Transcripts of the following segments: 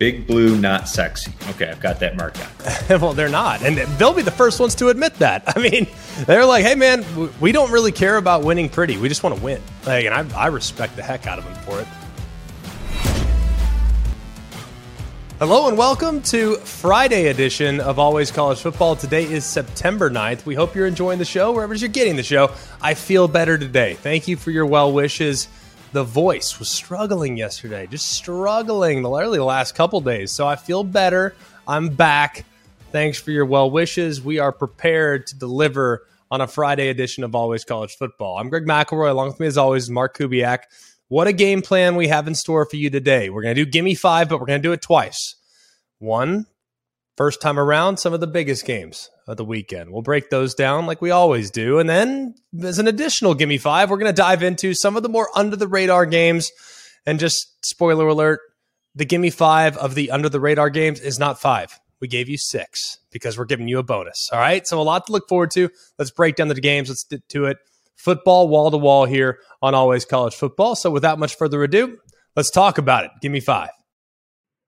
Big blue, not sexy. Okay, I've got that marked down. well, they're not. And they'll be the first ones to admit that. I mean, they're like, hey, man, we don't really care about winning pretty. We just want to win. Like, and I, I respect the heck out of them for it. Hello and welcome to Friday edition of Always College Football. Today is September 9th. We hope you're enjoying the show wherever you're getting the show. I feel better today. Thank you for your well wishes the voice was struggling yesterday, just struggling the the last couple days. So I feel better. I'm back. Thanks for your well wishes. We are prepared to deliver on a Friday edition of Always College Football. I'm Greg McElroy. Along with me, as always, Mark Kubiak. What a game plan we have in store for you today. We're going to do Gimme Five, but we're going to do it twice. One, first time around, some of the biggest games of the weekend. We'll break those down like we always do. And then, as an additional Gimme Five, we're going to dive into some of the more under the radar games. And just spoiler alert the Gimme Five of the under the radar games is not five. We gave you six because we're giving you a bonus. All right. So, a lot to look forward to. Let's break down the games. Let's get to it. Football wall to wall here on Always College Football. So, without much further ado, let's talk about it. Give me five.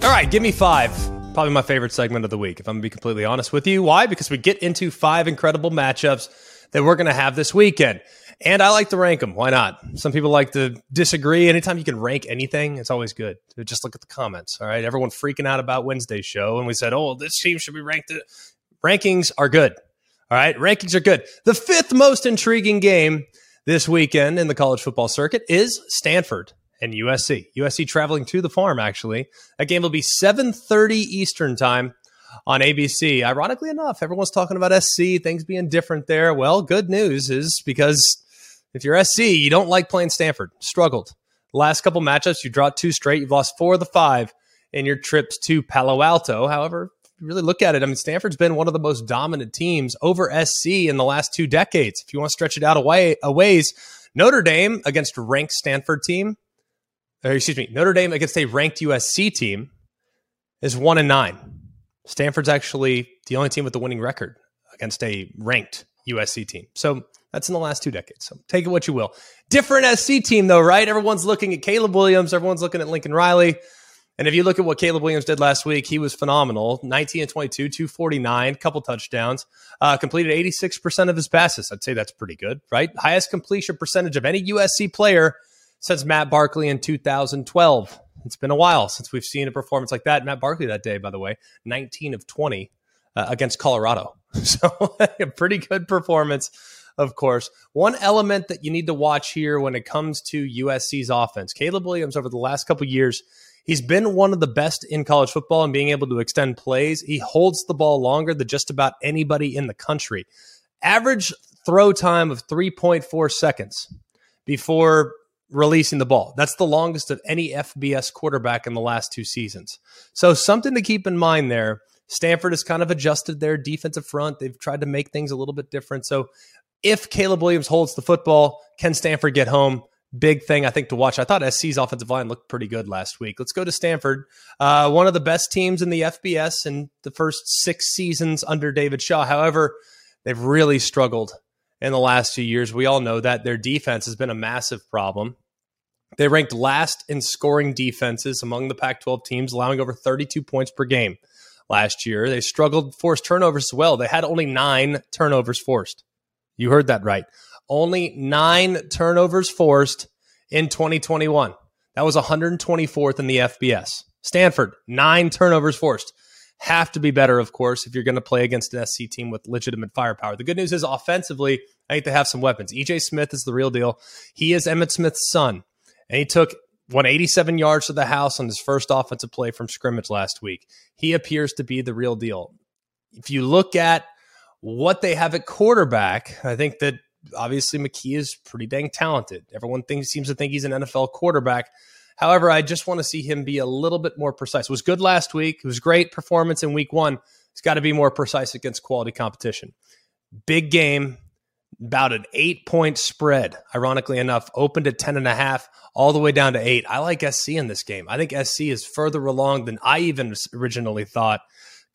All right, give me five. Probably my favorite segment of the week, if I'm going to be completely honest with you. Why? Because we get into five incredible matchups that we're going to have this weekend. And I like to rank them. Why not? Some people like to disagree. Anytime you can rank anything, it's always good. Just look at the comments. All right. Everyone freaking out about Wednesday's show. And we said, oh, this team should be ranked. Rankings are good. All right. Rankings are good. The fifth most intriguing game this weekend in the college football circuit is Stanford and USC. USC traveling to the farm, actually. That game will be 7.30 Eastern time on ABC. Ironically enough, everyone's talking about SC, things being different there. Well, good news is because if you're SC, you don't like playing Stanford. Struggled. last couple matchups, you dropped two straight. You've lost four of the five in your trips to Palo Alto. However, really look at it, I mean, Stanford's been one of the most dominant teams over SC in the last two decades. If you want to stretch it out away, a ways, Notre Dame against ranked Stanford team, or excuse me, Notre Dame against a ranked USC team is one and nine. Stanford's actually the only team with the winning record against a ranked USC team. So that's in the last two decades. So take it what you will. Different SC team, though, right? Everyone's looking at Caleb Williams. Everyone's looking at Lincoln Riley. And if you look at what Caleb Williams did last week, he was phenomenal 19 and 22, 249, couple touchdowns, uh, completed 86% of his passes. I'd say that's pretty good, right? Highest completion percentage of any USC player since Matt Barkley in 2012. It's been a while since we've seen a performance like that. Matt Barkley that day, by the way, 19 of 20 uh, against Colorado. So a pretty good performance of course. One element that you need to watch here when it comes to USC's offense, Caleb Williams over the last couple years, he's been one of the best in college football and being able to extend plays. He holds the ball longer than just about anybody in the country. Average throw time of 3.4 seconds before releasing the ball. That's the longest of any FBS quarterback in the last two seasons. So something to keep in mind there. Stanford has kind of adjusted their defensive front. They've tried to make things a little bit different. So if Caleb Williams holds the football, can Stanford get home? big thing I think to watch. I thought SC's offensive line looked pretty good last week. Let's go to Stanford, uh, one of the best teams in the FBS in the first six seasons under David Shaw. However, they've really struggled in the last few years. We all know that their defense has been a massive problem. They ranked last in scoring defenses among the Pac 12 teams, allowing over 32 points per game last year. They struggled forced turnovers as well. They had only nine turnovers forced. You heard that right. Only nine turnovers forced in 2021. That was 124th in the FBS. Stanford, nine turnovers forced. Have to be better, of course, if you're going to play against an SC team with legitimate firepower. The good news is offensively, I think they have some weapons. EJ Smith is the real deal. He is Emmitt Smith's son, and he took 187 yards to the house on his first offensive play from scrimmage last week. He appears to be the real deal. If you look at what they have at quarterback, I think that obviously McKee is pretty dang talented. Everyone thinks seems to think he's an NFL quarterback. However, I just want to see him be a little bit more precise. It was good last week. It was great performance in week one. He's got to be more precise against quality competition. Big game, about an eight point spread, ironically enough, opened at 10 and a half, all the way down to eight. I like SC in this game. I think SC is further along than I even originally thought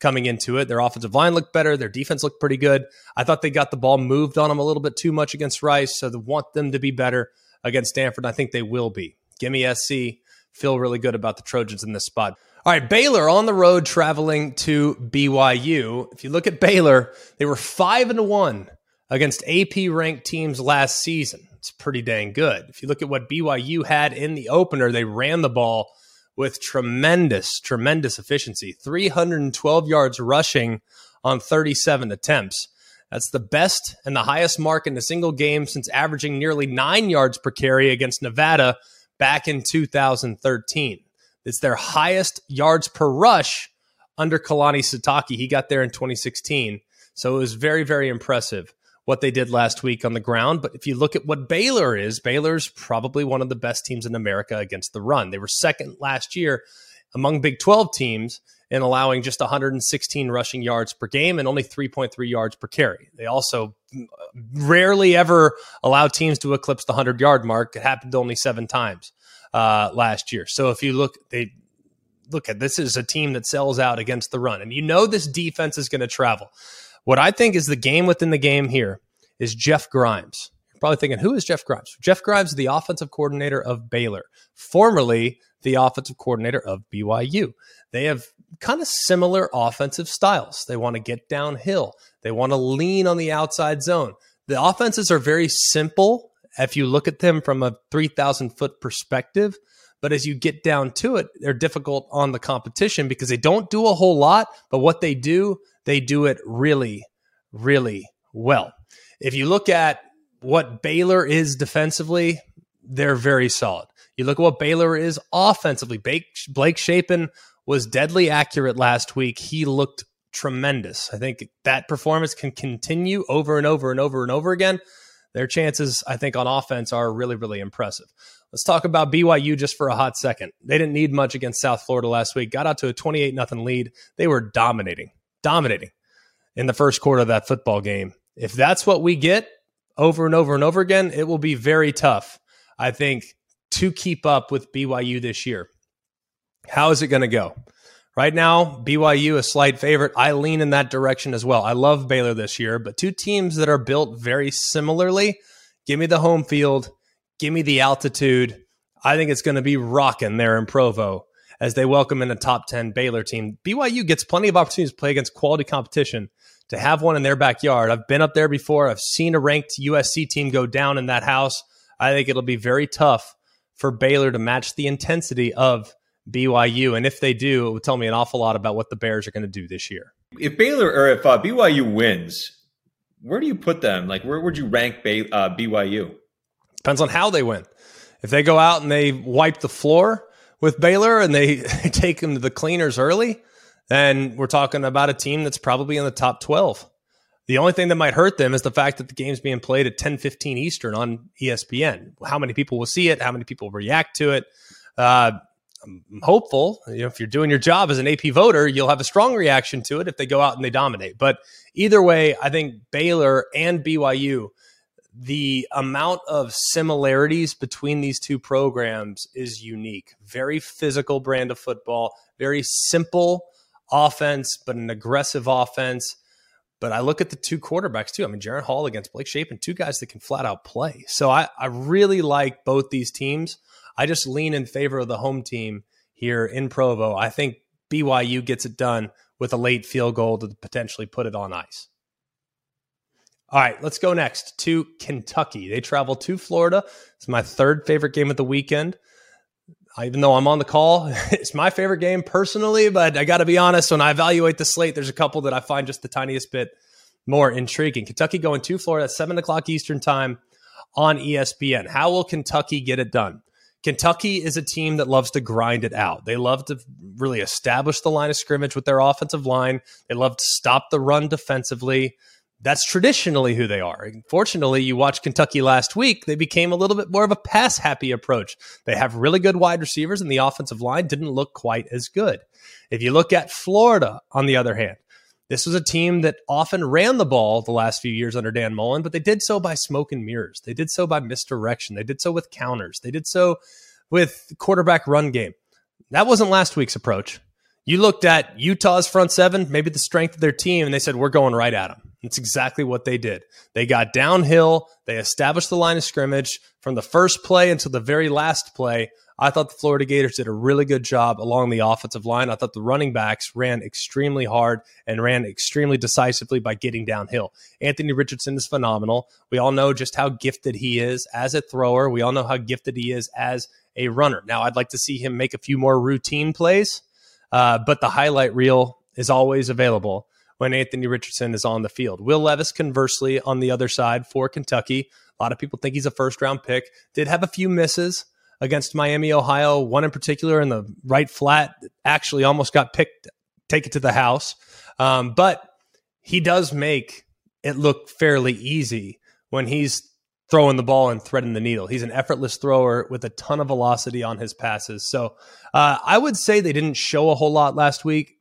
coming into it. Their offensive line looked better. Their defense looked pretty good. I thought they got the ball moved on them a little bit too much against Rice. So they want them to be better against Stanford. I think they will be. Give me SC. Feel really good about the Trojans in this spot. All right, Baylor on the road traveling to BYU. If you look at Baylor, they were five and one against AP ranked teams last season. It's pretty dang good. If you look at what BYU had in the opener, they ran the ball with tremendous, tremendous efficiency 312 yards rushing on 37 attempts. That's the best and the highest mark in a single game since averaging nearly nine yards per carry against Nevada back in 2013. It's their highest yards per rush under Kalani Sitake. He got there in 2016. So it was very, very impressive what they did last week on the ground. But if you look at what Baylor is, Baylor's probably one of the best teams in America against the run. They were second last year among Big 12 teams in allowing just 116 rushing yards per game and only 3.3 yards per carry. They also rarely ever allow teams to eclipse the 100 yard mark. It happened only seven times uh, last year. So if you look, they look at this is a team that sells out against the run, and you know this defense is going to travel. What I think is the game within the game here is Jeff Grimes. You're probably thinking, who is Jeff Grimes? Jeff Grimes the offensive coordinator of Baylor, formerly the offensive coordinator of BYU. They have kind of similar offensive styles. They want to get downhill, they want to lean on the outside zone. The offenses are very simple if you look at them from a 3,000 foot perspective. But as you get down to it, they're difficult on the competition because they don't do a whole lot. But what they do, they do it really, really well. If you look at what Baylor is defensively, they're very solid. You look at what Baylor is offensively. Blake Shapen was deadly accurate last week. He looked tremendous. I think that performance can continue over and over and over and over again. Their chances, I think, on offense are really, really impressive. Let's talk about BYU just for a hot second. They didn't need much against South Florida last week, got out to a 28 0 lead. They were dominating dominating in the first quarter of that football game. If that's what we get over and over and over again, it will be very tough, I think, to keep up with BYU this year. How is it going to go? Right now, BYU a slight favorite. I lean in that direction as well. I love Baylor this year, but two teams that are built very similarly. Give me the home field. Give me the altitude. I think it's going to be rocking there in Provo as they welcome in a top 10 Baylor team. BYU gets plenty of opportunities to play against quality competition. To have one in their backyard, I've been up there before. I've seen a ranked USC team go down in that house. I think it'll be very tough for Baylor to match the intensity of BYU. And if they do, it would tell me an awful lot about what the Bears are going to do this year. If Baylor or if uh, BYU wins, where do you put them? Like, where would you rank Bay, uh, BYU? Depends on how they win. If they go out and they wipe the floor, with Baylor and they take them to the cleaners early, then we're talking about a team that's probably in the top 12. The only thing that might hurt them is the fact that the game's being played at 10:15 Eastern on ESPN. How many people will see it? How many people react to it? Uh, I'm hopeful. You know, if you're doing your job as an AP voter, you'll have a strong reaction to it if they go out and they dominate. But either way, I think Baylor and BYU the amount of similarities between these two programs is unique. Very physical brand of football, very simple offense, but an aggressive offense. But I look at the two quarterbacks too. I mean, Jaren Hall against Blake Shapen, two guys that can flat out play. So I, I really like both these teams. I just lean in favor of the home team here in Provo. I think BYU gets it done with a late field goal to potentially put it on ice. All right, let's go next to Kentucky. They travel to Florida. It's my third favorite game of the weekend. Even though I'm on the call, it's my favorite game personally, but I got to be honest, when I evaluate the slate, there's a couple that I find just the tiniest bit more intriguing. Kentucky going to Florida at 7 o'clock Eastern Time on ESPN. How will Kentucky get it done? Kentucky is a team that loves to grind it out. They love to really establish the line of scrimmage with their offensive line. They love to stop the run defensively that's traditionally who they are. Fortunately, you watched Kentucky last week, they became a little bit more of a pass happy approach. They have really good wide receivers, and the offensive line didn't look quite as good. If you look at Florida, on the other hand, this was a team that often ran the ball the last few years under Dan Mullen, but they did so by smoke and mirrors. They did so by misdirection. They did so with counters. They did so with quarterback run game. That wasn't last week's approach. You looked at Utah's front seven, maybe the strength of their team, and they said, We're going right at them. That's exactly what they did. They got downhill. They established the line of scrimmage from the first play until the very last play. I thought the Florida Gators did a really good job along the offensive line. I thought the running backs ran extremely hard and ran extremely decisively by getting downhill. Anthony Richardson is phenomenal. We all know just how gifted he is as a thrower. We all know how gifted he is as a runner. Now, I'd like to see him make a few more routine plays, uh, but the highlight reel is always available when Anthony Richardson is on the field. Will Levis, conversely, on the other side for Kentucky. A lot of people think he's a first round pick. Did have a few misses against Miami, Ohio. One in particular in the right flat actually almost got picked, taken to the house. Um, but he does make it look fairly easy when he's throwing the ball and threading the needle. He's an effortless thrower with a ton of velocity on his passes. So uh, I would say they didn't show a whole lot last week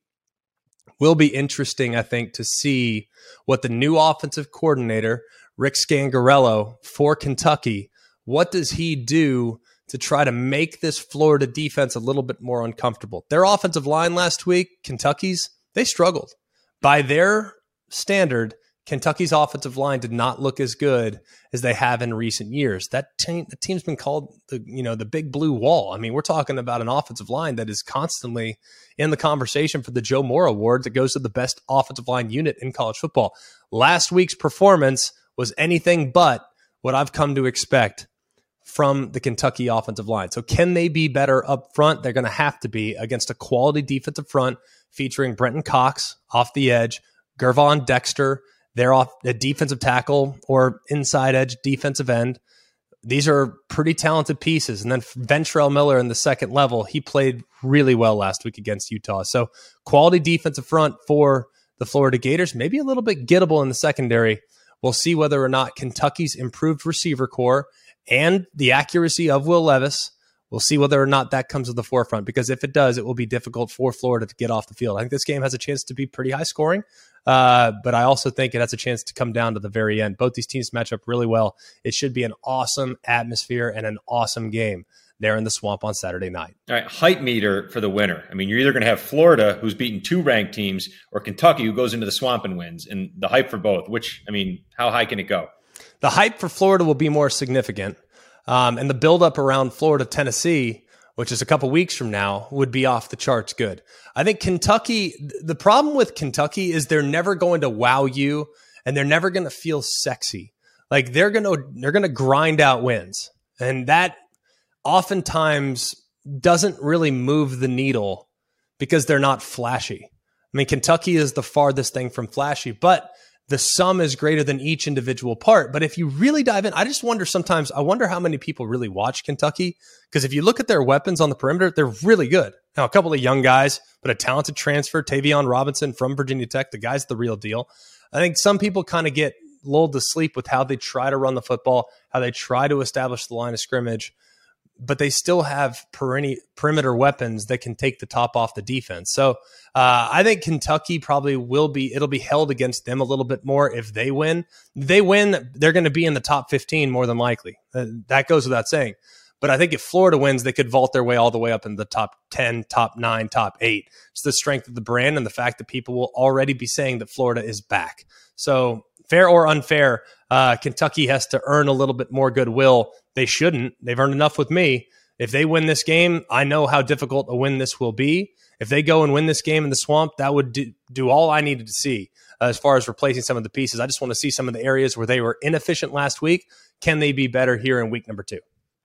will be interesting, I think, to see what the new offensive coordinator, Rick Scangarello for Kentucky, what does he do to try to make this Florida defense a little bit more uncomfortable? Their offensive line last week, Kentucky's, they struggled. By their standard, Kentucky's offensive line did not look as good as they have in recent years. That team, the team's been called the you know the big blue wall. I mean, we're talking about an offensive line that is constantly in the conversation for the Joe Moore Award that goes to the best offensive line unit in college football. Last week's performance was anything but what I've come to expect from the Kentucky offensive line. So can they be better up front? They're going to have to be against a quality defensive front featuring Brenton Cox off the edge, Gervon Dexter they're off a defensive tackle or inside edge defensive end. These are pretty talented pieces. And then Ventrell Miller in the second level, he played really well last week against Utah. So quality defensive front for the Florida Gators, maybe a little bit gettable in the secondary. We'll see whether or not Kentucky's improved receiver corps and the accuracy of Will Levis We'll see whether or not that comes to the forefront because if it does, it will be difficult for Florida to get off the field. I think this game has a chance to be pretty high scoring, uh, but I also think it has a chance to come down to the very end. Both these teams match up really well. It should be an awesome atmosphere and an awesome game there in the swamp on Saturday night. All right, hype meter for the winner. I mean, you're either going to have Florida, who's beaten two ranked teams, or Kentucky, who goes into the swamp and wins. And the hype for both, which, I mean, how high can it go? The hype for Florida will be more significant. Um, and the buildup around Florida, Tennessee, which is a couple weeks from now, would be off the charts good. I think Kentucky, the problem with Kentucky is they're never going to wow you and they're never going to feel sexy. Like they're going to, they're going to grind out wins. And that oftentimes doesn't really move the needle because they're not flashy. I mean, Kentucky is the farthest thing from flashy, but the sum is greater than each individual part. But if you really dive in, I just wonder sometimes, I wonder how many people really watch Kentucky. Because if you look at their weapons on the perimeter, they're really good. Now, a couple of young guys, but a talented transfer, Tayvion Robinson from Virginia Tech, the guy's the real deal. I think some people kind of get lulled to sleep with how they try to run the football, how they try to establish the line of scrimmage. But they still have perini- perimeter weapons that can take the top off the defense. So uh, I think Kentucky probably will be, it'll be held against them a little bit more if they win. They win, they're going to be in the top 15 more than likely. Uh, that goes without saying. But I think if Florida wins, they could vault their way all the way up in the top 10, top nine, top eight. It's the strength of the brand and the fact that people will already be saying that Florida is back. So, fair or unfair, uh, Kentucky has to earn a little bit more goodwill. They shouldn't. They've earned enough with me. If they win this game, I know how difficult a win this will be. If they go and win this game in the swamp, that would do, do all I needed to see uh, as far as replacing some of the pieces. I just want to see some of the areas where they were inefficient last week. Can they be better here in week number two?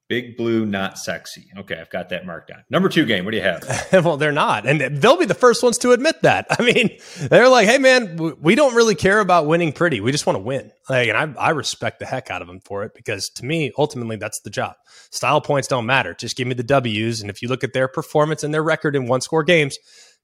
Big blue, not sexy. Okay, I've got that marked down. Number two game. What do you have? well, they're not, and they'll be the first ones to admit that. I mean, they're like, "Hey, man, we don't really care about winning pretty. We just want to win." Like, and I, I respect the heck out of them for it because to me, ultimately, that's the job. Style points don't matter. Just give me the W's. And if you look at their performance and their record in one score games,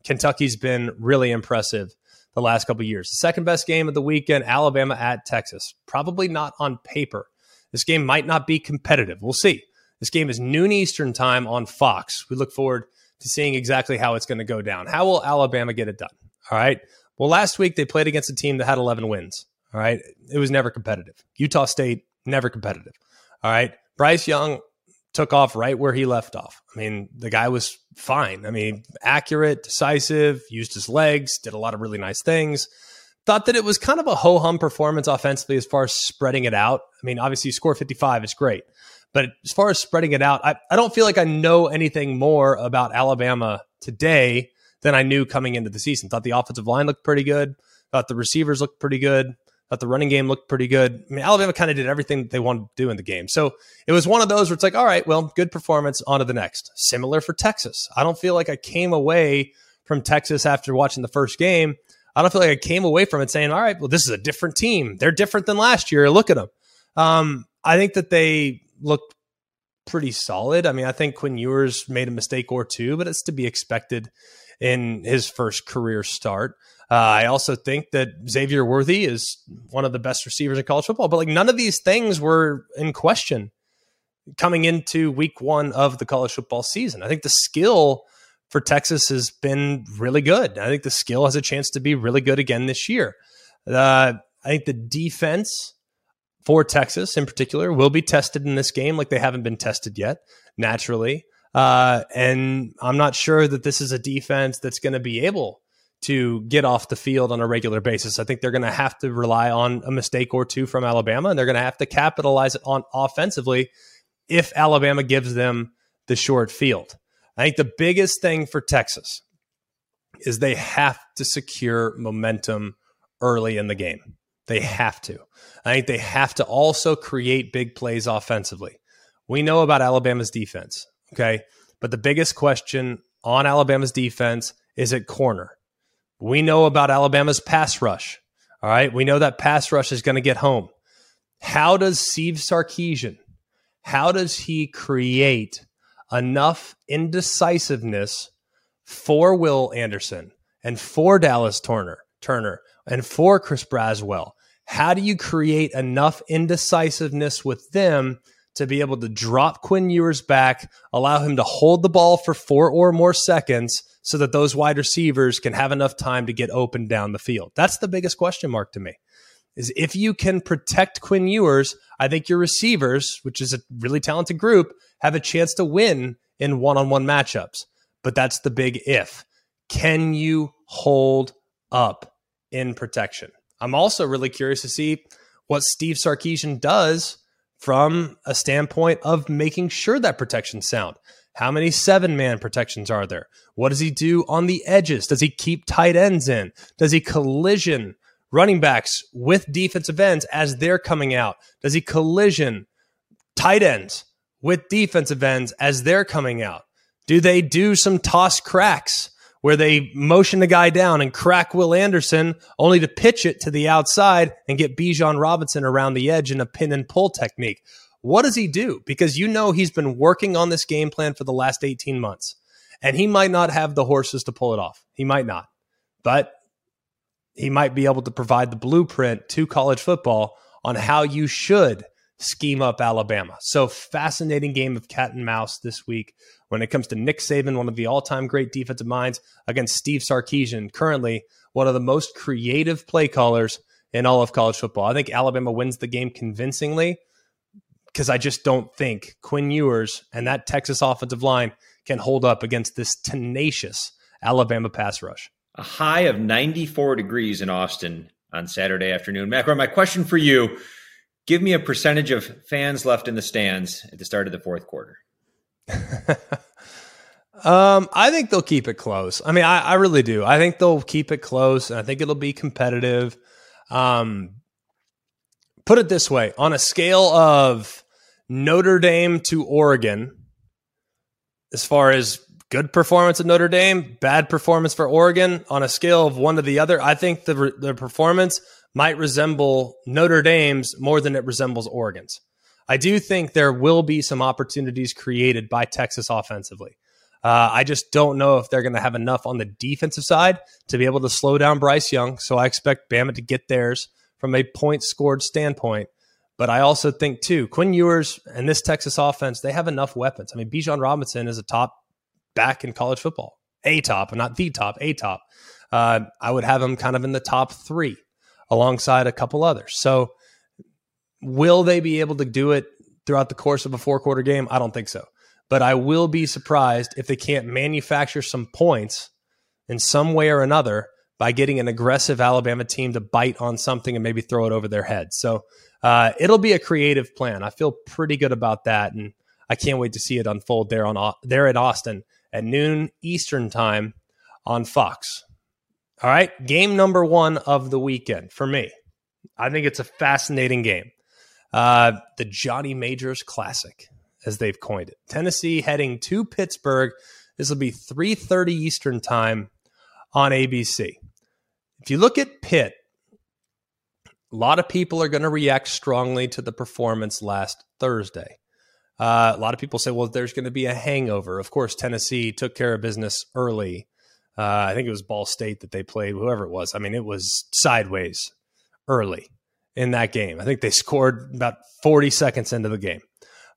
Kentucky's been really impressive the last couple years. The second best game of the weekend, Alabama at Texas. Probably not on paper. This game might not be competitive. We'll see. This game is noon Eastern time on Fox. We look forward to seeing exactly how it's going to go down. How will Alabama get it done? All right. Well, last week they played against a team that had 11 wins. All right. It was never competitive. Utah State, never competitive. All right. Bryce Young took off right where he left off. I mean, the guy was fine. I mean, accurate, decisive, used his legs, did a lot of really nice things. Thought that it was kind of a ho hum performance offensively as far as spreading it out. I mean, obviously, you score 55 is great. But as far as spreading it out, I, I don't feel like I know anything more about Alabama today than I knew coming into the season. Thought the offensive line looked pretty good. Thought the receivers looked pretty good. Thought the running game looked pretty good. I mean, Alabama kind of did everything that they wanted to do in the game. So it was one of those where it's like, all right, well, good performance, on to the next. Similar for Texas. I don't feel like I came away from Texas after watching the first game. I don't feel like I came away from it saying, all right, well, this is a different team. They're different than last year. Look at them. Um, I think that they looked pretty solid. I mean, I think Quinn Ewers made a mistake or two, but it's to be expected in his first career start. Uh, I also think that Xavier Worthy is one of the best receivers in college football, but like none of these things were in question coming into week one of the college football season. I think the skill for Texas has been really good. I think the skill has a chance to be really good again this year. Uh, I think the defense for Texas in particular will be tested in this game like they haven't been tested yet, naturally. Uh, and I'm not sure that this is a defense that's going to be able to get off the field on a regular basis. I think they're going to have to rely on a mistake or two from Alabama, and they're going to have to capitalize it on offensively if Alabama gives them the short field. I think the biggest thing for Texas is they have to secure momentum early in the game. They have to. I think they have to also create big plays offensively. We know about Alabama's defense, okay? But the biggest question on Alabama's defense is at corner. We know about Alabama's pass rush. All right. We know that pass rush is going to get home. How does Steve Sarkisian, how does he create enough indecisiveness for Will Anderson and for Dallas Turner, Turner and for Chris Braswell how do you create enough indecisiveness with them to be able to drop Quinn Ewers back, allow him to hold the ball for four or more seconds so that those wide receivers can have enough time to get open down the field? That's the biggest question mark to me. Is if you can protect Quinn Ewers, I think your receivers, which is a really talented group, have a chance to win in one on one matchups. But that's the big if. Can you hold up in protection? I'm also really curious to see what Steve Sarkisian does from a standpoint of making sure that protection's sound. How many seven man protections are there? What does he do on the edges? Does he keep tight ends in? Does he collision running backs with defensive ends as they're coming out? Does he collision tight ends with defensive ends as they're coming out? Do they do some toss cracks where they motion the guy down and crack Will Anderson, only to pitch it to the outside and get Bijan Robinson around the edge in a pin and pull technique. What does he do? Because you know he's been working on this game plan for the last 18 months, and he might not have the horses to pull it off. He might not, but he might be able to provide the blueprint to college football on how you should scheme up Alabama. So fascinating game of cat and mouse this week when it comes to Nick Saban, one of the all-time great defensive minds, against Steve Sarkisian, currently one of the most creative play callers in all of college football. I think Alabama wins the game convincingly because I just don't think Quinn Ewers and that Texas offensive line can hold up against this tenacious Alabama pass rush. A high of 94 degrees in Austin on Saturday afternoon. Macro, my question for you give me a percentage of fans left in the stands at the start of the fourth quarter. Um, I think they'll keep it close. I mean, I, I, really do. I think they'll keep it close, and I think it'll be competitive. Um, put it this way: on a scale of Notre Dame to Oregon, as far as good performance at Notre Dame, bad performance for Oregon, on a scale of one to the other, I think the the performance might resemble Notre Dame's more than it resembles Oregon's. I do think there will be some opportunities created by Texas offensively. Uh, I just don't know if they're going to have enough on the defensive side to be able to slow down Bryce Young. So I expect Bama to get theirs from a point scored standpoint. But I also think, too, Quinn Ewers and this Texas offense, they have enough weapons. I mean, Bijan Robinson is a top back in college football, a top, not the top, a top. Uh, I would have him kind of in the top three alongside a couple others. So, will they be able to do it throughout the course of a four quarter game? I don't think so. But I will be surprised if they can't manufacture some points in some way or another by getting an aggressive Alabama team to bite on something and maybe throw it over their head. So uh, it'll be a creative plan. I feel pretty good about that, and I can't wait to see it unfold there on there at Austin at noon Eastern time on Fox. All right, game number one of the weekend for me. I think it's a fascinating game. Uh, the Johnny Majors Classic, as they've coined it. Tennessee heading to Pittsburgh. This will be 3:30 Eastern time on ABC. If you look at Pitt, a lot of people are going to react strongly to the performance last Thursday. Uh, a lot of people say, well, there's going to be a hangover. Of course, Tennessee took care of business early uh, I think it was Ball State that they played, whoever it was. I mean, it was sideways early in that game. I think they scored about 40 seconds into the game.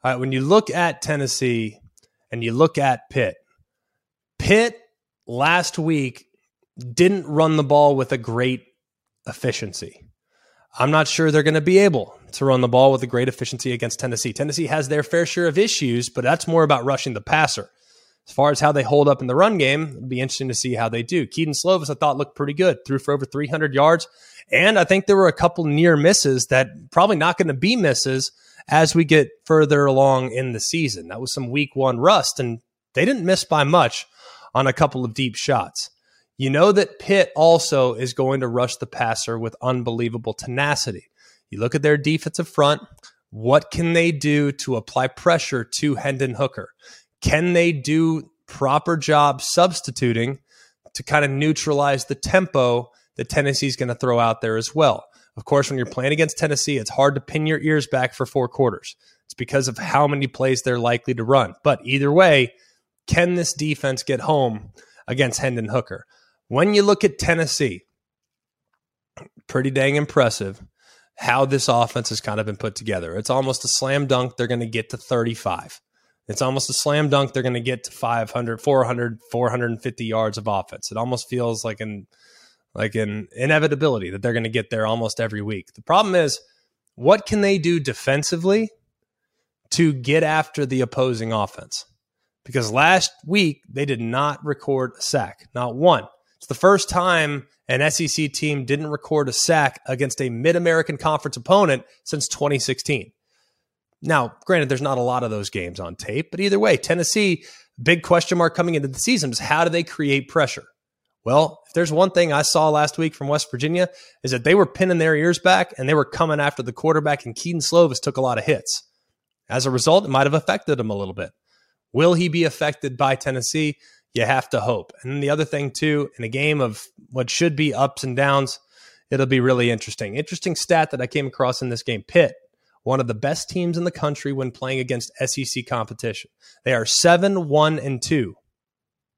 All right, when you look at Tennessee and you look at Pitt, Pitt last week didn't run the ball with a great efficiency. I'm not sure they're going to be able to run the ball with a great efficiency against Tennessee. Tennessee has their fair share of issues, but that's more about rushing the passer. As far as how they hold up in the run game, it'd be interesting to see how they do. Kedon Slovis, I thought looked pretty good, threw for over 300 yards. And I think there were a couple near misses that probably not going to be misses as we get further along in the season. That was some week one rust, and they didn't miss by much on a couple of deep shots. You know that Pitt also is going to rush the passer with unbelievable tenacity. You look at their defensive front. What can they do to apply pressure to Hendon Hooker? Can they do proper job substituting to kind of neutralize the tempo that Tennessee's going to throw out there as well? Of course, when you're playing against Tennessee, it's hard to pin your ears back for four quarters. It's because of how many plays they're likely to run. But either way, can this defense get home against Hendon Hooker? When you look at Tennessee, pretty dang impressive how this offense has kind of been put together. It's almost a slam dunk. They're going to get to 35. It's almost a slam dunk. They're going to get to 500, 400, 450 yards of offense. It almost feels like an like an inevitability that they're going to get there almost every week. The problem is, what can they do defensively to get after the opposing offense? Because last week they did not record a sack, not one. It's the first time an SEC team didn't record a sack against a Mid American Conference opponent since 2016. Now, granted, there's not a lot of those games on tape, but either way, Tennessee, big question mark coming into the season is how do they create pressure? Well, if there's one thing I saw last week from West Virginia is that they were pinning their ears back and they were coming after the quarterback, and Kedon Slovis took a lot of hits. As a result, it might have affected him a little bit. Will he be affected by Tennessee? You have to hope. And the other thing, too, in a game of what should be ups and downs, it'll be really interesting. Interesting stat that I came across in this game Pitt one of the best teams in the country when playing against SEC competition. They are 7 1 and 2.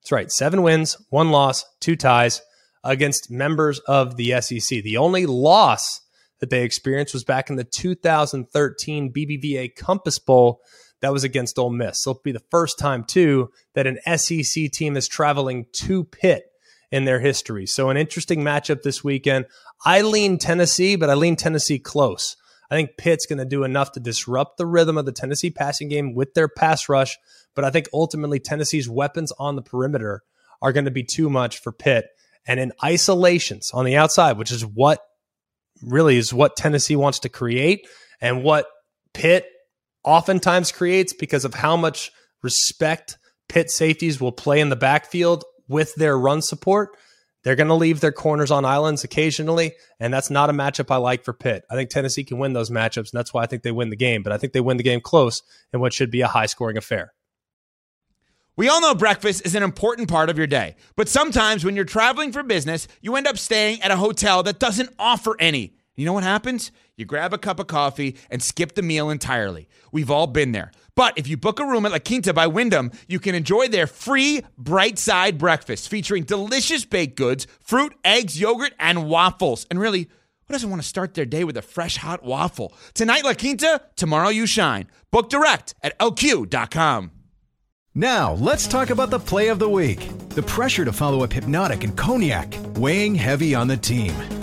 That's right, seven wins, one loss, two ties against members of the SEC. The only loss that they experienced was back in the 2013 BBVA Compass Bowl that was against Ole Miss. So it'll be the first time, too, that an SEC team is traveling to Pitt in their history. So an interesting matchup this weekend. I lean Tennessee, but I lean Tennessee close. I think Pitt's going to do enough to disrupt the rhythm of the Tennessee passing game with their pass rush, but I think ultimately Tennessee's weapons on the perimeter are going to be too much for Pitt. And in isolations on the outside, which is what really is what Tennessee wants to create and what Pitt oftentimes creates because of how much respect Pitt safeties will play in the backfield with their run support. They're going to leave their corners on islands occasionally, and that's not a matchup I like for Pitt. I think Tennessee can win those matchups, and that's why I think they win the game. But I think they win the game close in what should be a high scoring affair. We all know breakfast is an important part of your day, but sometimes when you're traveling for business, you end up staying at a hotel that doesn't offer any. You know what happens? You grab a cup of coffee and skip the meal entirely. We've all been there. But if you book a room at La Quinta by Wyndham, you can enjoy their free bright side breakfast featuring delicious baked goods, fruit, eggs, yogurt, and waffles. And really, who doesn't want to start their day with a fresh hot waffle? Tonight, La Quinta, tomorrow, you shine. Book direct at lq.com. Now, let's talk about the play of the week. The pressure to follow up Hypnotic and Cognac, weighing heavy on the team.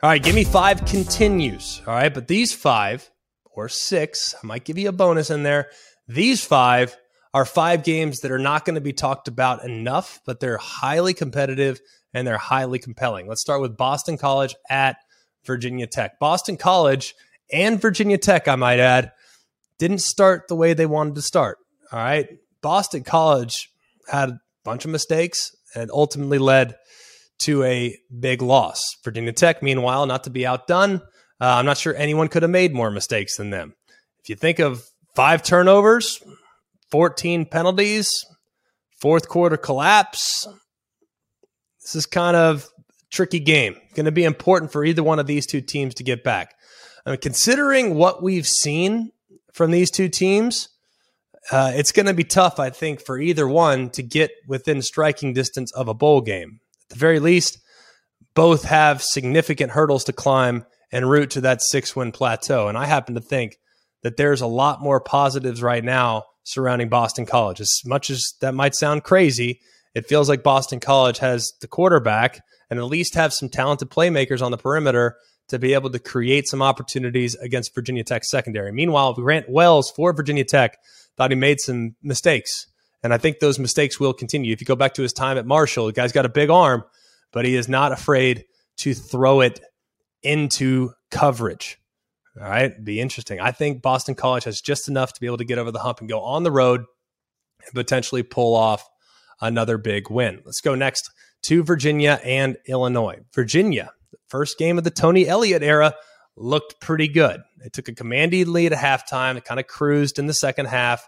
All right, give me five continues. All right, but these five or six, I might give you a bonus in there. These five are five games that are not going to be talked about enough, but they're highly competitive and they're highly compelling. Let's start with Boston College at Virginia Tech. Boston College and Virginia Tech, I might add, didn't start the way they wanted to start. All right. Boston College had a bunch of mistakes and ultimately led to a big loss. Virginia Tech, meanwhile, not to be outdone, uh, I'm not sure anyone could have made more mistakes than them. If you think of five turnovers, 14 penalties, fourth quarter collapse, this is kind of tricky game. Going to be important for either one of these two teams to get back. I mean, considering what we've seen from these two teams, uh, it's going to be tough, I think, for either one to get within striking distance of a bowl game the very least, both have significant hurdles to climb and route to that six win plateau. And I happen to think that there's a lot more positives right now surrounding Boston College. As much as that might sound crazy, it feels like Boston College has the quarterback and at least have some talented playmakers on the perimeter to be able to create some opportunities against Virginia Tech secondary. Meanwhile, Grant Wells for Virginia Tech thought he made some mistakes and I think those mistakes will continue. If you go back to his time at Marshall, the guy's got a big arm, but he is not afraid to throw it into coverage. All right, be interesting. I think Boston College has just enough to be able to get over the hump and go on the road and potentially pull off another big win. Let's go next to Virginia and Illinois. Virginia, the first game of the Tony Elliott era, looked pretty good. They took a commanding lead at halftime, it kind of cruised in the second half,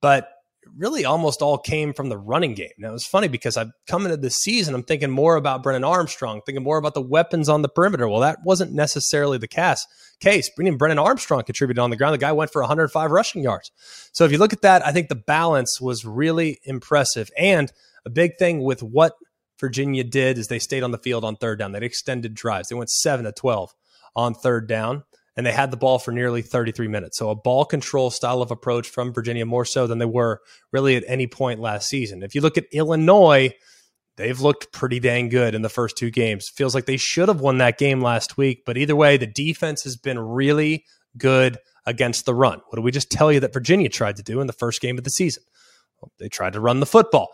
but really almost all came from the running game. Now it's funny because I've come into this season, I'm thinking more about Brennan Armstrong, thinking more about the weapons on the perimeter. Well, that wasn't necessarily the case. Case, Brennan Armstrong contributed on the ground. The guy went for 105 rushing yards. So if you look at that, I think the balance was really impressive. And a big thing with what Virginia did is they stayed on the field on third down. They extended drives. They went seven to 12 on third down and they had the ball for nearly 33 minutes. So a ball control style of approach from Virginia more so than they were really at any point last season. If you look at Illinois, they've looked pretty dang good in the first two games. Feels like they should have won that game last week, but either way, the defense has been really good against the run. What did we just tell you that Virginia tried to do in the first game of the season? Well, they tried to run the football.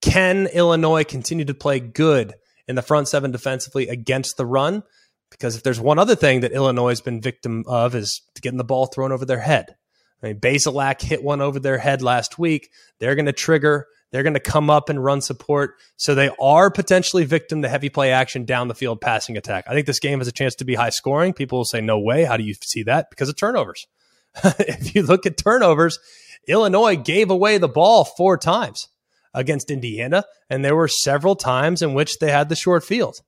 Can Illinois continue to play good in the front seven defensively against the run? Because if there's one other thing that Illinois has been victim of is getting the ball thrown over their head. I mean, Bazelak hit one over their head last week. They're going to trigger They're going to come up and run support. So they are potentially victim to heavy play action down the field passing attack. I think this game has a chance to be high scoring. People will say, no way. How do you see that? Because of turnovers. if you look at turnovers, Illinois gave away the ball four times against Indiana, and there were several times in which they had the short field.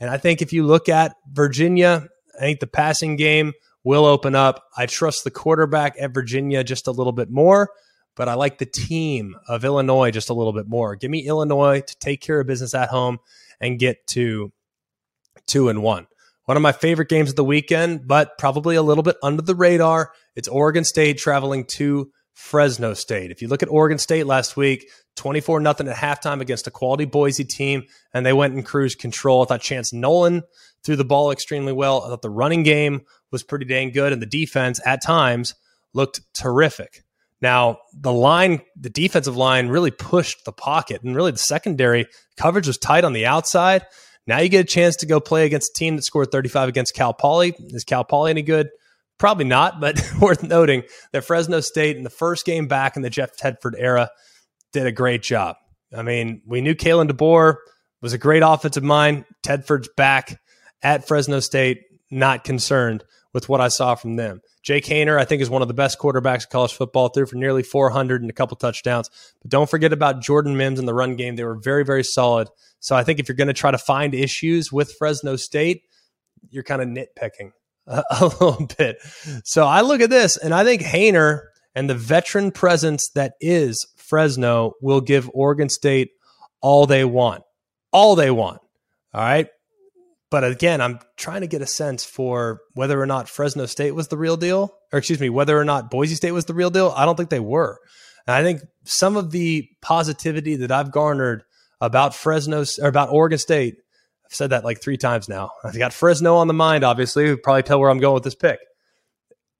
And I think if you look at Virginia, I think the passing game will open up. I trust the quarterback at Virginia just a little bit more, but I like the team of Illinois just a little bit more. Give me Illinois to take care of business at home and get to two and one. One of my favorite games of the weekend, but probably a little bit under the radar. It's Oregon State traveling to Fresno State. If you look at Oregon State last week, 24 nothing at halftime against a quality Boise team, and they went in cruise control. I thought Chance Nolan threw the ball extremely well. I thought the running game was pretty dang good, and the defense at times looked terrific. Now, the line, the defensive line really pushed the pocket, and really the secondary coverage was tight on the outside. Now you get a chance to go play against a team that scored 35 against Cal Poly. Is Cal Poly any good? Probably not, but worth noting that Fresno State in the first game back in the Jeff Tedford era did a great job. I mean, we knew Kalen DeBoer was a great offensive mind. Tedford's back at Fresno State, not concerned with what I saw from them. Jake Haener, I think, is one of the best quarterbacks in college football, threw for nearly 400 and a couple touchdowns. But don't forget about Jordan Mims in the run game. They were very, very solid. So I think if you're going to try to find issues with Fresno State, you're kind of nitpicking a, little bit. So I look at this and I think Haener and the veteran presence that is Fresno will give Oregon State all they want. All they want. All right. But again, I'm trying to get a sense for whether or not Fresno State was the real deal, or excuse me, whether or not Boise State was the real deal. I don't think they were. And I think some of the positivity that I've garnered about Fresno or about Oregon State, I've said that like three times now. I've got Fresno on the mind, obviously. You probably tell where I'm going with this pick.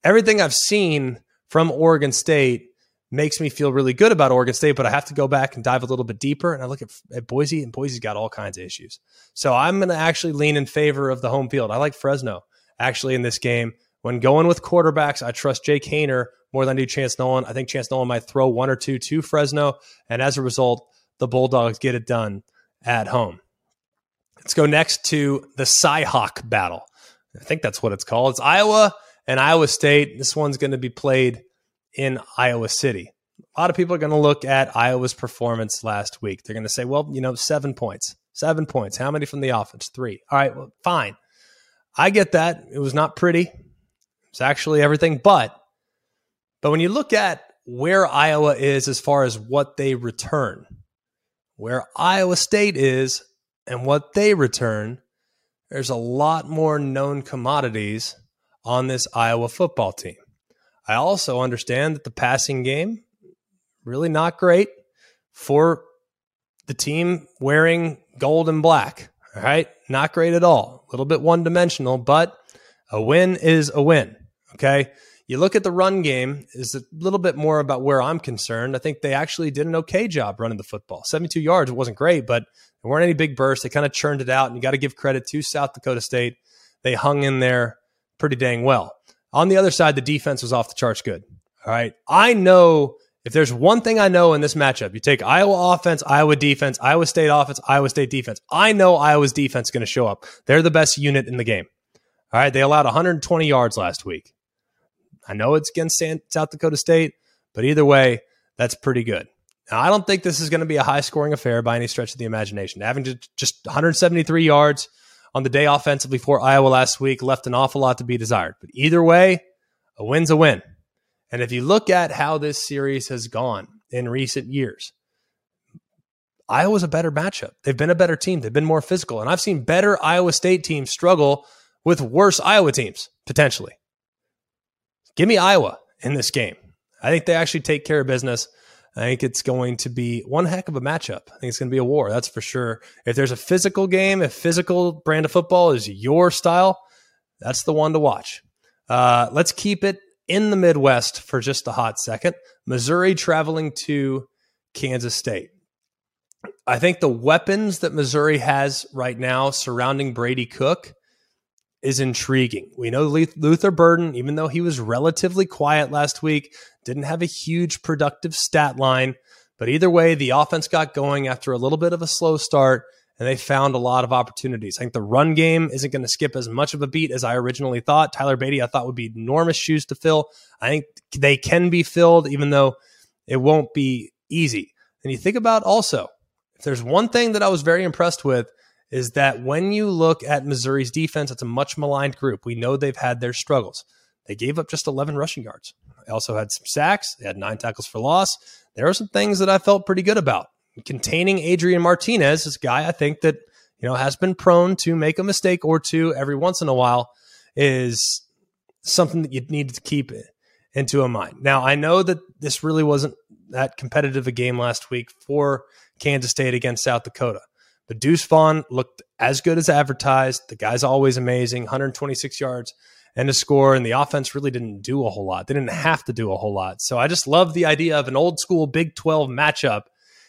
Everything I've seen from Oregon State makes me feel really good about Oregon State, but I have to go back and dive a little bit deeper. And I look at, at Boise, and Boise's got all kinds of issues. So I'm going to actually lean in favor of the home field. I like Fresno actually in this game. When going with quarterbacks, I trust Jake Haener more than I do Chance Nolan. I think Chance Nolan might throw one or two to Fresno. And as a result, the Bulldogs get it done at home. Let's go next to the Cyhawk battle. I think that's what it's called. It's Iowa and Iowa State. This one's going to be played in Iowa City. A lot of people are going to look at Iowa's performance last week. They're going to say, well, you know, seven points. Seven points. How many from the offense? Three. All right, well, fine. I get that. It was not pretty. It's actually everything but. But when you look at where Iowa is as far as what they return, where Iowa State is and what they return, there's a lot more known commodities on this Iowa football team. I also understand that the passing game really not great for the team wearing gold and black. All right, not great at all. A little bit one dimensional, but a win is a win. Okay. You look at the run game is a little bit more about where I'm concerned. I think they actually did an okay job running the football. 72 yards, it wasn't great, but there weren't any big bursts. They kind of churned it out, and you got to give credit to South Dakota State. They hung in there pretty dang well. On the other side, the defense was off the charts good. All right. I know if there's one thing I know in this matchup, you take Iowa offense, Iowa defense, Iowa State offense, Iowa State defense. I know Iowa's defense is going to show up. They're the best unit in the game. All right. They allowed 120 yards last week. I know it's against South Dakota State, but either way, that's pretty good. Now, I don't think this is going to be a high scoring affair by any stretch of the imagination. Having just 173 yards, on the day offensively for Iowa last week left an awful lot to be desired. But either way, a win's a win. And if you look at how this series has gone in recent years, Iowa's a better matchup. They've been a better team. They've been more physical. And I've seen better Iowa State teams struggle with worse Iowa teams, potentially. Give me Iowa in this game. I think they actually take care of business. I think it's going to be one heck of a matchup. I think it's going to be a war, that's for sure. If there's a physical game, if physical brand of football is your style, that's the one to watch. Uh, let's keep it in the Midwest for just a hot second. Missouri traveling to Kansas State. I think the weapons that Missouri has right now surrounding Brady Cook is intriguing. We know Luther Burden, even though he was relatively quiet last week, didn't have a huge productive stat line, But either way, the offense got going after a little bit of a slow start and they found a lot of opportunities. I think the run game isn't going to skip as much of a beat as I originally thought. Tyler Badie, I thought would be enormous shoes to fill. I think they can be filled, even though it won't be easy. And you think about also, if there's one thing that I was very impressed with, is that when you look at Missouri's defense, it's a much maligned group. We know they've had their struggles. They gave up just 11 rushing yards. They also had some sacks. They had nine tackles for loss. There are some things that I felt pretty good about containing Adrian Martinez, this guy I think that you know has been prone to make a mistake or two every once in a while, is something that you need to keep into a mind. Now I know that this really wasn't that competitive a game last week for Kansas State against South Dakota. But Deuce Vaughn looked as good as advertised. The guy's always amazing, 126 yards and a score. And the offense really didn't do a whole lot. They didn't have to do a whole lot. So I just love the idea of an old school Big 12 matchup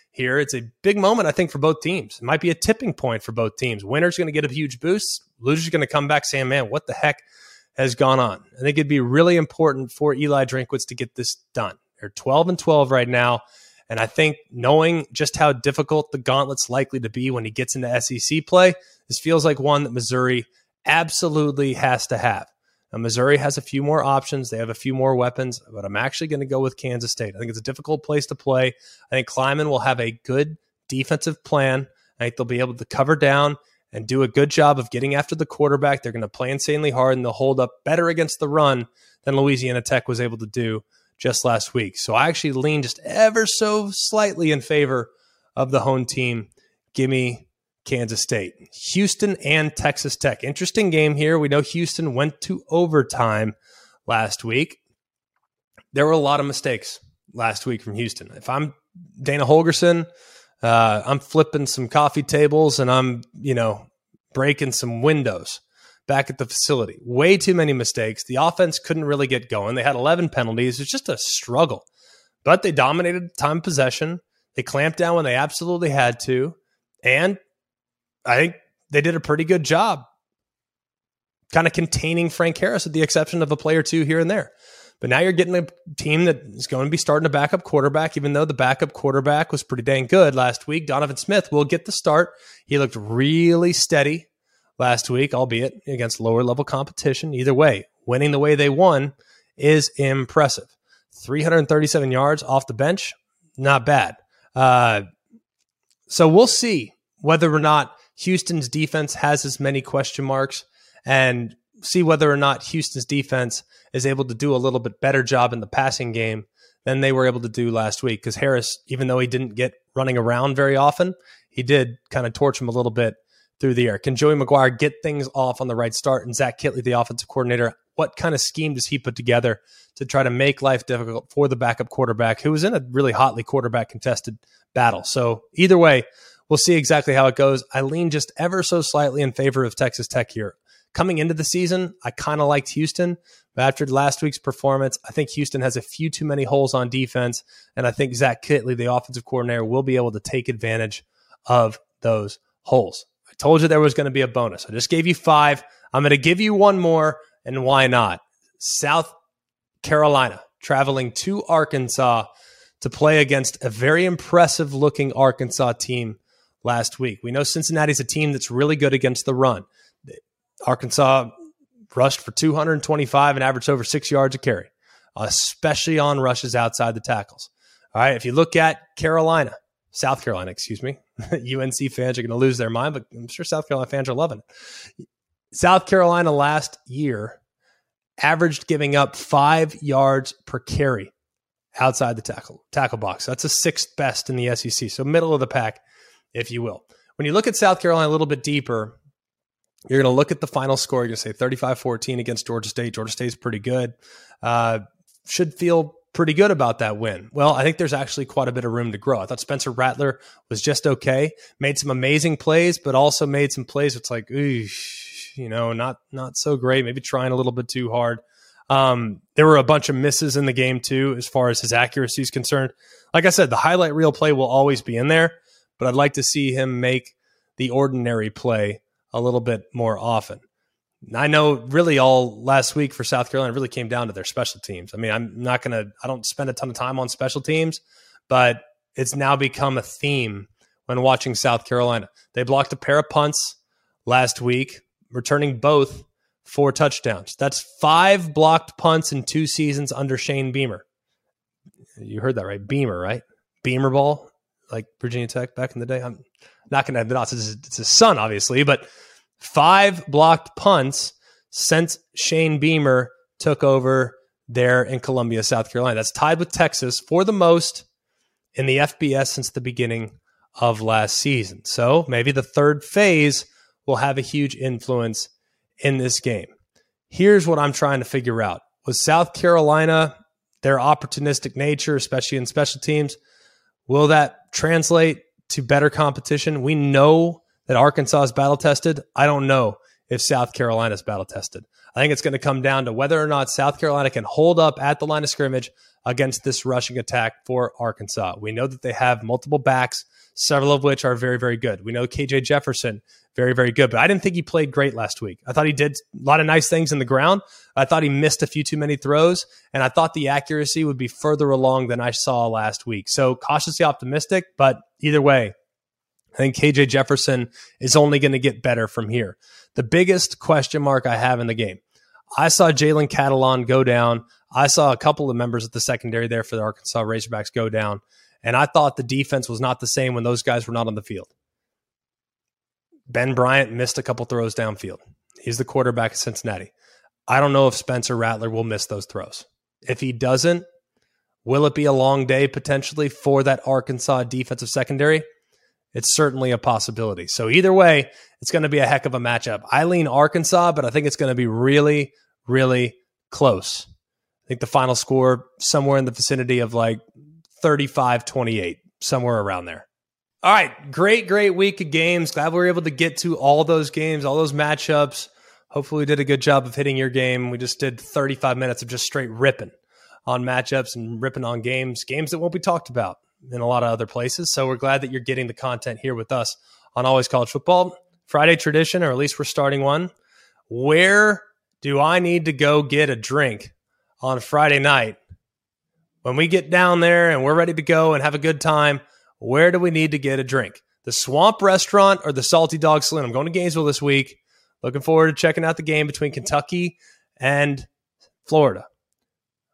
here. It's a big moment, I think, for both teams. It might be a tipping point for both teams. Winner's going to get a huge boost. Loser's going to come back saying, man, what the heck has gone on? I think it'd be really important for Eli Drinkwitz to get this done. They're 12 and 12 right now. And I think knowing just how difficult the gauntlet's likely to be when he gets into SEC play, this feels like one that Missouri absolutely has to have. Now, Missouri has a few more options. They have a few more weapons, but I'm actually going to go with Kansas State. I think it's a difficult place to play. I think Klieman will have a good defensive plan. I think they'll be able to cover down and do a good job of getting after the quarterback. They're going to play insanely hard and they'll hold up better against the run than Louisiana Tech was able to do just last week. So I actually lean just ever so slightly in favor of the home team. Give me Kansas State. Houston and Texas Tech. Interesting game here. We know Houston went to overtime last week. There were a lot of mistakes last week from Houston. If I'm Dana Holgorsen, uh, I'm flipping some coffee tables and I'm, you know, breaking some windows back at the facility. Way too many mistakes. The offense couldn't really get going. They had 11 penalties. It's just a struggle. But they dominated time possession. They clamped down when they absolutely had to. And I think they did a pretty good job kind of containing Frank Harris, with the exception of a player or two here and there. But now you're getting a team that is going to be starting a backup quarterback, even though the backup quarterback was pretty dang good last week. Donovan Smith will get the start. He looked really steady last week, albeit against lower level competition. Either way, winning the way they won is impressive. 337 yards off the bench, not bad. Uh, so we'll see whether or not Houston's defense has as many question marks and see whether or not Houston's defense is able to do a little bit better job in the passing game than they were able to do last week. Because Harris, even though he didn't get running around very often, he did kind of torch him a little bit through the air. Can Joey McGuire get things off on the right start? And Zach Kittley, the offensive coordinator, what kind of scheme does he put together to try to make life difficult for the backup quarterback who was in a really hotly quarterback contested battle? So either way, We'll see exactly how it goes. I lean just ever so slightly in favor of Texas Tech here. Coming into the season, I kind of liked Houston, but after last week's performance, I think Houston has a few too many holes on defense, and I think Zach Kittley, the offensive coordinator, will be able to take advantage of those holes. Told you there was going to be a bonus. I just gave you five. I'm going to give you one more, and why not? South Carolina traveling to Arkansas to play against a very impressive looking Arkansas team last week. We know Cincinnati's a team that's really good against the run. Arkansas rushed for 225 and averaged over six yards a carry, especially on rushes outside the tackles. All right, if you look at Carolina, South Carolina, excuse me, UNC fans are going to lose their mind, but I'm sure South Carolina fans are loving it. South Carolina last year averaged giving up five yards per carry outside the tackle tackle box. That's the sixth best in the SEC, so middle of the pack if you will. When you look at South Carolina a little bit deeper, you're going to look at the final score. You're going to say 35 14 against Georgia State. Georgia State's pretty good. Uh, should feel pretty good about that win. Well, I think there's actually quite a bit of room to grow. I thought Spencer Rattler was just okay, made some amazing plays, but also made some plays. It's like, ooh, you know, not not so great. Maybe trying a little bit too hard. Um, there were a bunch of misses in the game too, as far as his accuracy is concerned. Like I said, the highlight reel play will always be in there but I'd like to see him make the ordinary play a little bit more often. I know really all last week for South Carolina really came down to their special teams. I mean, I'm not going to, I don't spend a ton of time on special teams, but it's now become a theme when watching South Carolina. They blocked a pair of punts last week, returning both for touchdowns. That's five blocked punts in two seasons under Shane Beamer. You heard that right? Beamer, right? Beamer ball, like Virginia Tech back in the day. I'm not going to have the dots. It's his son, obviously, but five blocked punts since Shane Beamer took over there in Columbia, South Carolina. That's tied with Texas for the most in the FBS since the beginning of last season. So maybe the third phase will have a huge influence in this game. Here's what I'm trying to figure out. Was South Carolina, their opportunistic nature, especially in special teams, will that translate to better competition? We know that Arkansas is battle tested. I don't know if South Carolina is battle tested. I think it's going to come down to whether or not South Carolina can hold up at the line of scrimmage against this rushing attack for Arkansas. We know that they have multiple backs, several of which are very, very good. We know KJ Jefferson, very, very good, but I didn't think he played great last week. I thought he did a lot of nice things in the ground. I thought he missed a few too many throws, and I thought the accuracy would be further along than I saw last week. So cautiously optimistic, but either way, I think KJ Jefferson is only going to get better from here. The biggest question mark I have in the game I saw Jalen Catalon go down. I saw a couple of members of the secondary there for the Arkansas Razorbacks go down. And I thought the defense was not the same when those guys were not on the field. Ben Bryant missed a couple throws downfield. He's the quarterback of Cincinnati. I don't know if Spencer Rattler will miss those throws. If he doesn't, will it be a long day potentially for that Arkansas defensive secondary? It's certainly a possibility. So either way, it's going to be a heck of a matchup. I lean Arkansas, but I think it's going to be really, really close. I think the final score somewhere in the vicinity of like 35 28, somewhere around there. All right. Great, great week of games. Glad we were able to get to all those games, all those matchups. Hopefully, we did a good job of hitting your game. We just did 35 minutes of just straight ripping on matchups and ripping on games, games that won't be talked about in a lot of other places. So we're glad that you're getting the content here with us on Always College Football. Friday tradition, or at least we're starting one. Where do I need to go get a drink on Friday night? When we get down there and we're ready to go and have a good time, where do we need to get a drink? The Swamp Restaurant or the Salty Dog Saloon? I'm going to Gainesville this week. Looking forward to checking out the game between Kentucky and Florida.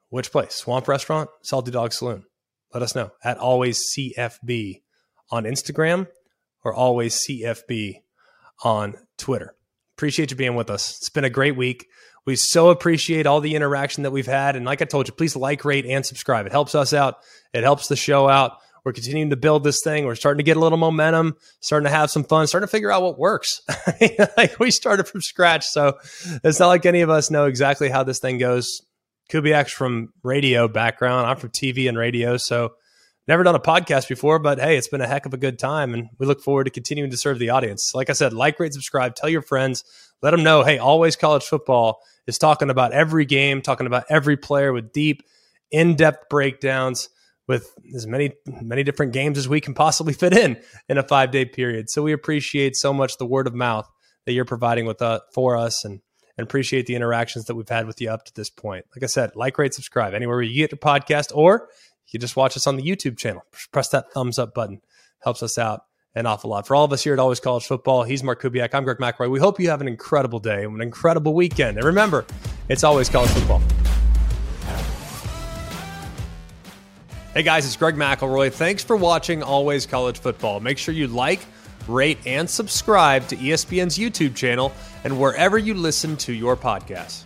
Which place? Swamp Restaurant, Salty Dog Saloon let us know at always CFB on Instagram or always CFB on Twitter. Appreciate you being with us. It's been a great week. We so appreciate all the interaction that we've had. And like I told you, please like, rate, and subscribe. It helps us out, it helps the show out. We're continuing to build this thing. We're starting to get a little momentum, starting to have some fun, starting to figure out what works. like we started from scratch. So it's not like any of us know exactly how this thing goes Kubiak's from radio background. I'm from TV and radio, so never done a podcast before, but hey, it's been a heck of a good time, and we look forward to continuing to serve the audience. Like I said, like, rate, subscribe, tell your friends, let them know. Hey, always college football is talking about every game, talking about every player with deep, in-depth breakdowns with as many many different games as we can possibly fit in in a five day period. So we appreciate so much the word of mouth that you're providing with uh, for us and and appreciate the interactions that we've had with you up to this point. Like I said, like, rate, subscribe anywhere you get your podcast, or you just watch us on the YouTube channel. Press that thumbs up button, helps us out an awful lot. For all of us here at Always College Football, he's Mark Kubiak. I'm Greg McElroy. We hope you have an incredible day, an incredible weekend. And remember, it's always college football. Hey guys, it's Greg McElroy. Thanks for watching Always College Football. Make sure you like, rate, and subscribe to ESPN's YouTube channel and wherever you listen to your podcasts.